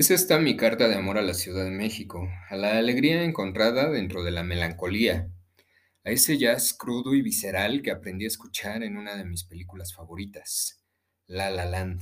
Es esta mi carta de amor a la Ciudad de México, a la alegría encontrada dentro de la melancolía, a ese jazz crudo y visceral que aprendí a escuchar en una de mis películas favoritas, La La Land.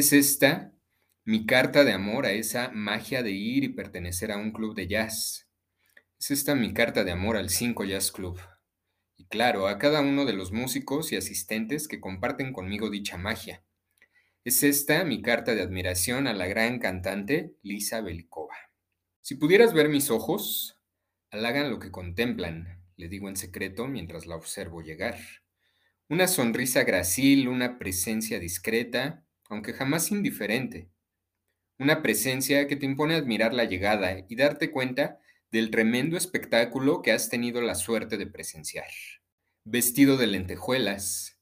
Es esta mi carta de amor a esa magia de ir y pertenecer a un club de jazz. Es esta mi carta de amor al 5 Jazz Club. Y claro, a cada uno de los músicos y asistentes que comparten conmigo dicha magia. Es esta mi carta de admiración a la gran cantante Lisa Belikova. Si pudieras ver mis ojos, halagan lo que contemplan, le digo en secreto mientras la observo llegar. Una sonrisa gracil, una presencia discreta, aunque jamás indiferente. Una presencia que te impone admirar la llegada y darte cuenta del tremendo espectáculo que has tenido la suerte de presenciar. Vestido de lentejuelas,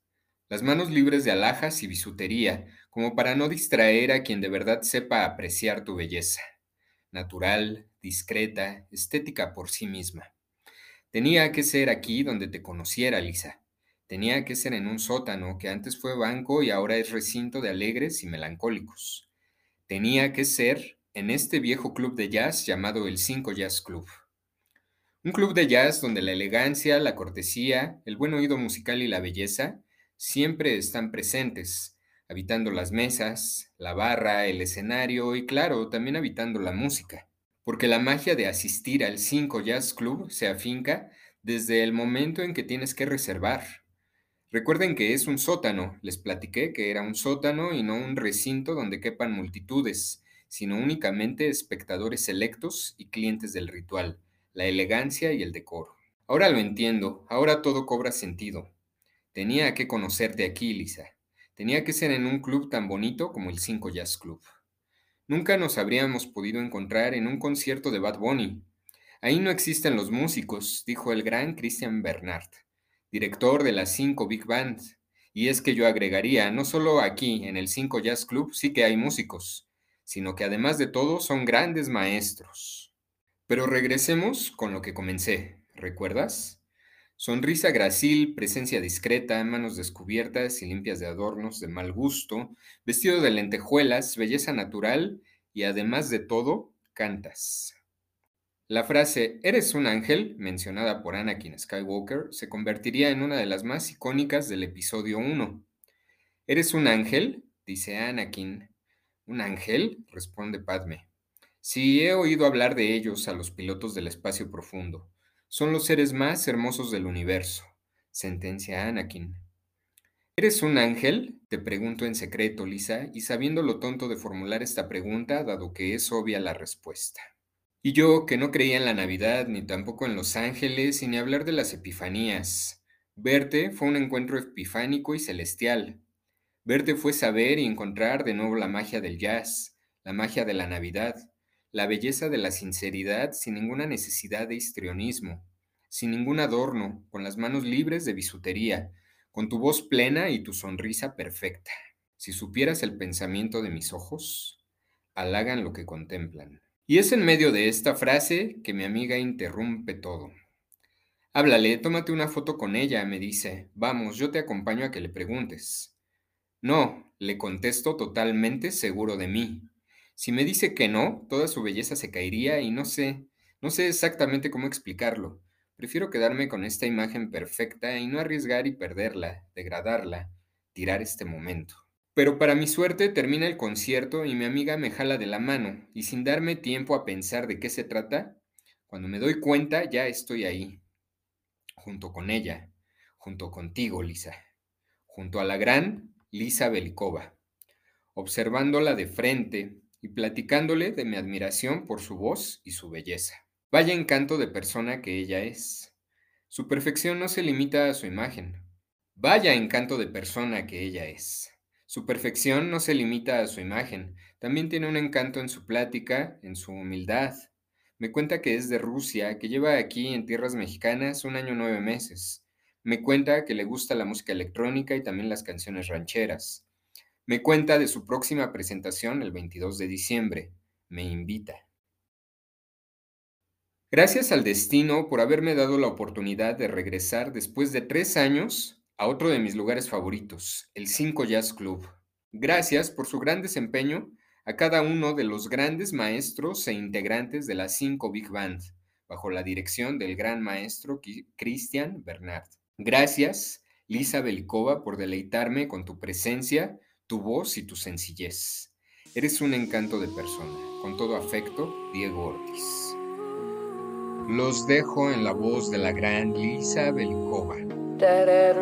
las manos libres de alhajas y bisutería, como para no distraer a quien de verdad sepa apreciar tu belleza. Natural, discreta, estética por sí misma. Tenía que ser aquí donde te conociera, Lisa. Tenía que ser en un sótano que antes fue banco y ahora es recinto de alegres y melancólicos. Tenía que ser en este viejo club de jazz llamado el 5 Jazz Club. Un club de jazz donde la elegancia, la cortesía, el buen oído musical y la belleza siempre están presentes, habitando las mesas, la barra, el escenario y claro, también habitando la música. Porque la magia de asistir al 5 Jazz Club se afinca desde el momento en que tienes que reservar. Recuerden que es un sótano, les platiqué que era un sótano y no un recinto donde quepan multitudes, sino únicamente espectadores selectos y clientes del ritual, la elegancia y el decoro. Ahora lo entiendo, ahora todo cobra sentido. Tenía que conocerte aquí, Lisa. Tenía que ser en un club tan bonito como el 5 Jazz Club. Nunca nos habríamos podido encontrar en un concierto de Bad Bunny. Ahí no existen los músicos, dijo el gran Christian Bernard, director de la 5 Big Band. Y es que yo agregaría, no solo aquí en el 5 Jazz Club sí que hay músicos, sino que además de todo son grandes maestros. Pero regresemos con lo que comencé, ¿recuerdas? Sonrisa gracil, presencia discreta, manos descubiertas y limpias de adornos de mal gusto, vestido de lentejuelas, belleza natural y además de todo, cantas. La frase Eres un ángel, mencionada por Anakin Skywalker, se convertiría en una de las más icónicas del episodio 1. ¿Eres un ángel? dice Anakin. ¿Un ángel? responde Padme. Sí, he oído hablar de ellos a los pilotos del espacio profundo. Son los seres más hermosos del universo, sentencia Anakin. ¿Eres un ángel? Te pregunto en secreto, Lisa, y sabiendo lo tonto de formular esta pregunta, dado que es obvia la respuesta. Y yo, que no creía en la Navidad, ni tampoco en los ángeles, y ni hablar de las epifanías. Verte fue un encuentro epifánico y celestial. Verte fue saber y encontrar de nuevo la magia del jazz, la magia de la Navidad, la belleza de la sinceridad sin ninguna necesidad de histrionismo, sin ningún adorno, con las manos libres de bisutería, con tu voz plena y tu sonrisa perfecta. Si supieras el pensamiento de mis ojos, halagan lo que contemplan. Y es en medio de esta frase que mi amiga interrumpe todo. Háblale, tómate una foto con ella, me dice. Vamos, yo te acompaño a que le preguntes. No, le contesto totalmente seguro de mí. Si me dice que no, toda su belleza se caería y no sé, no sé exactamente cómo explicarlo. Prefiero quedarme con esta imagen perfecta y no arriesgar y perderla, degradarla, tirar este momento. Pero para mi suerte termina el concierto y mi amiga me jala de la mano y sin darme tiempo a pensar de qué se trata, cuando me doy cuenta ya estoy ahí, junto con ella, junto contigo, Lisa, junto a la gran Lisa Belikova, observándola de frente, y platicándole de mi admiración por su voz y su belleza. Vaya encanto de persona que ella es. Su perfección no se limita a su imagen. Vaya encanto de persona que ella es. Su perfección no se limita a su imagen, también tiene un encanto en su plática, en su humildad. Me cuenta que es de Rusia, que lleva aquí en tierras mexicanas un año nueve meses. Me cuenta que le gusta la música electrónica y también las canciones rancheras. Me cuenta de su próxima presentación el 22 de diciembre. Me invita. Gracias al destino por haberme dado la oportunidad de regresar después de tres años a otro de mis lugares favoritos, el 5 Jazz Club. Gracias por su gran desempeño a cada uno de los grandes maestros e integrantes de la 5 Big Band, bajo la dirección del gran maestro Christian Bernard. Gracias, Lisa Belikova, por deleitarme con tu presencia tu voz y tu sencillez. Eres un encanto de persona. Con todo afecto, Diego Ortiz. Los dejo en la voz de la gran Lisa Belikova. da da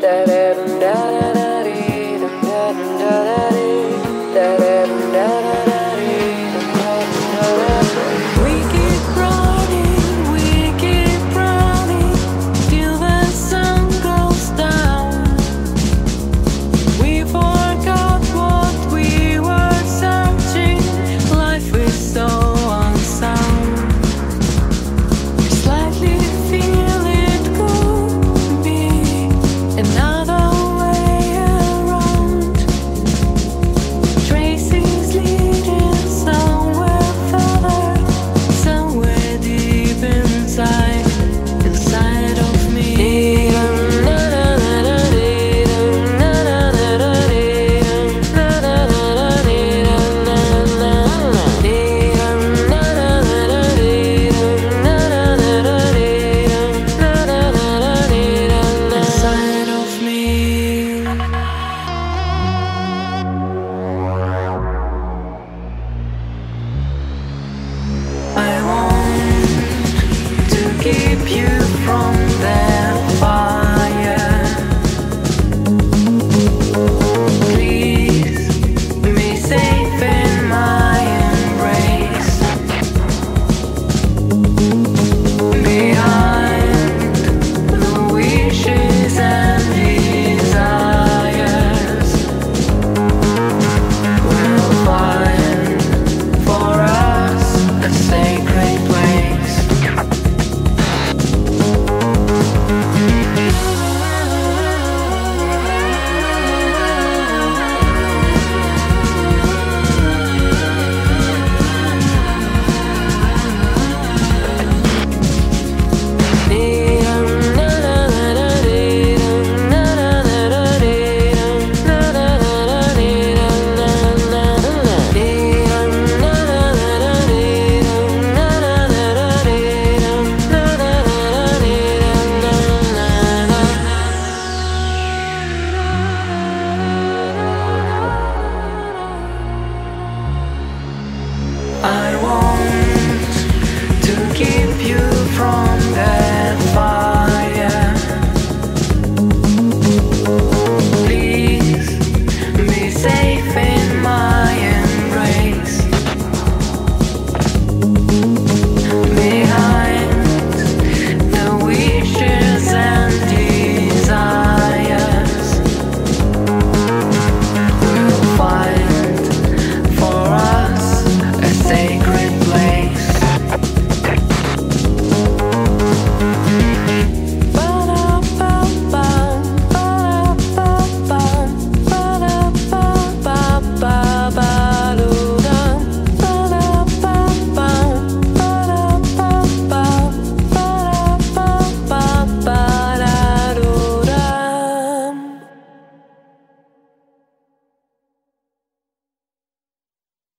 da da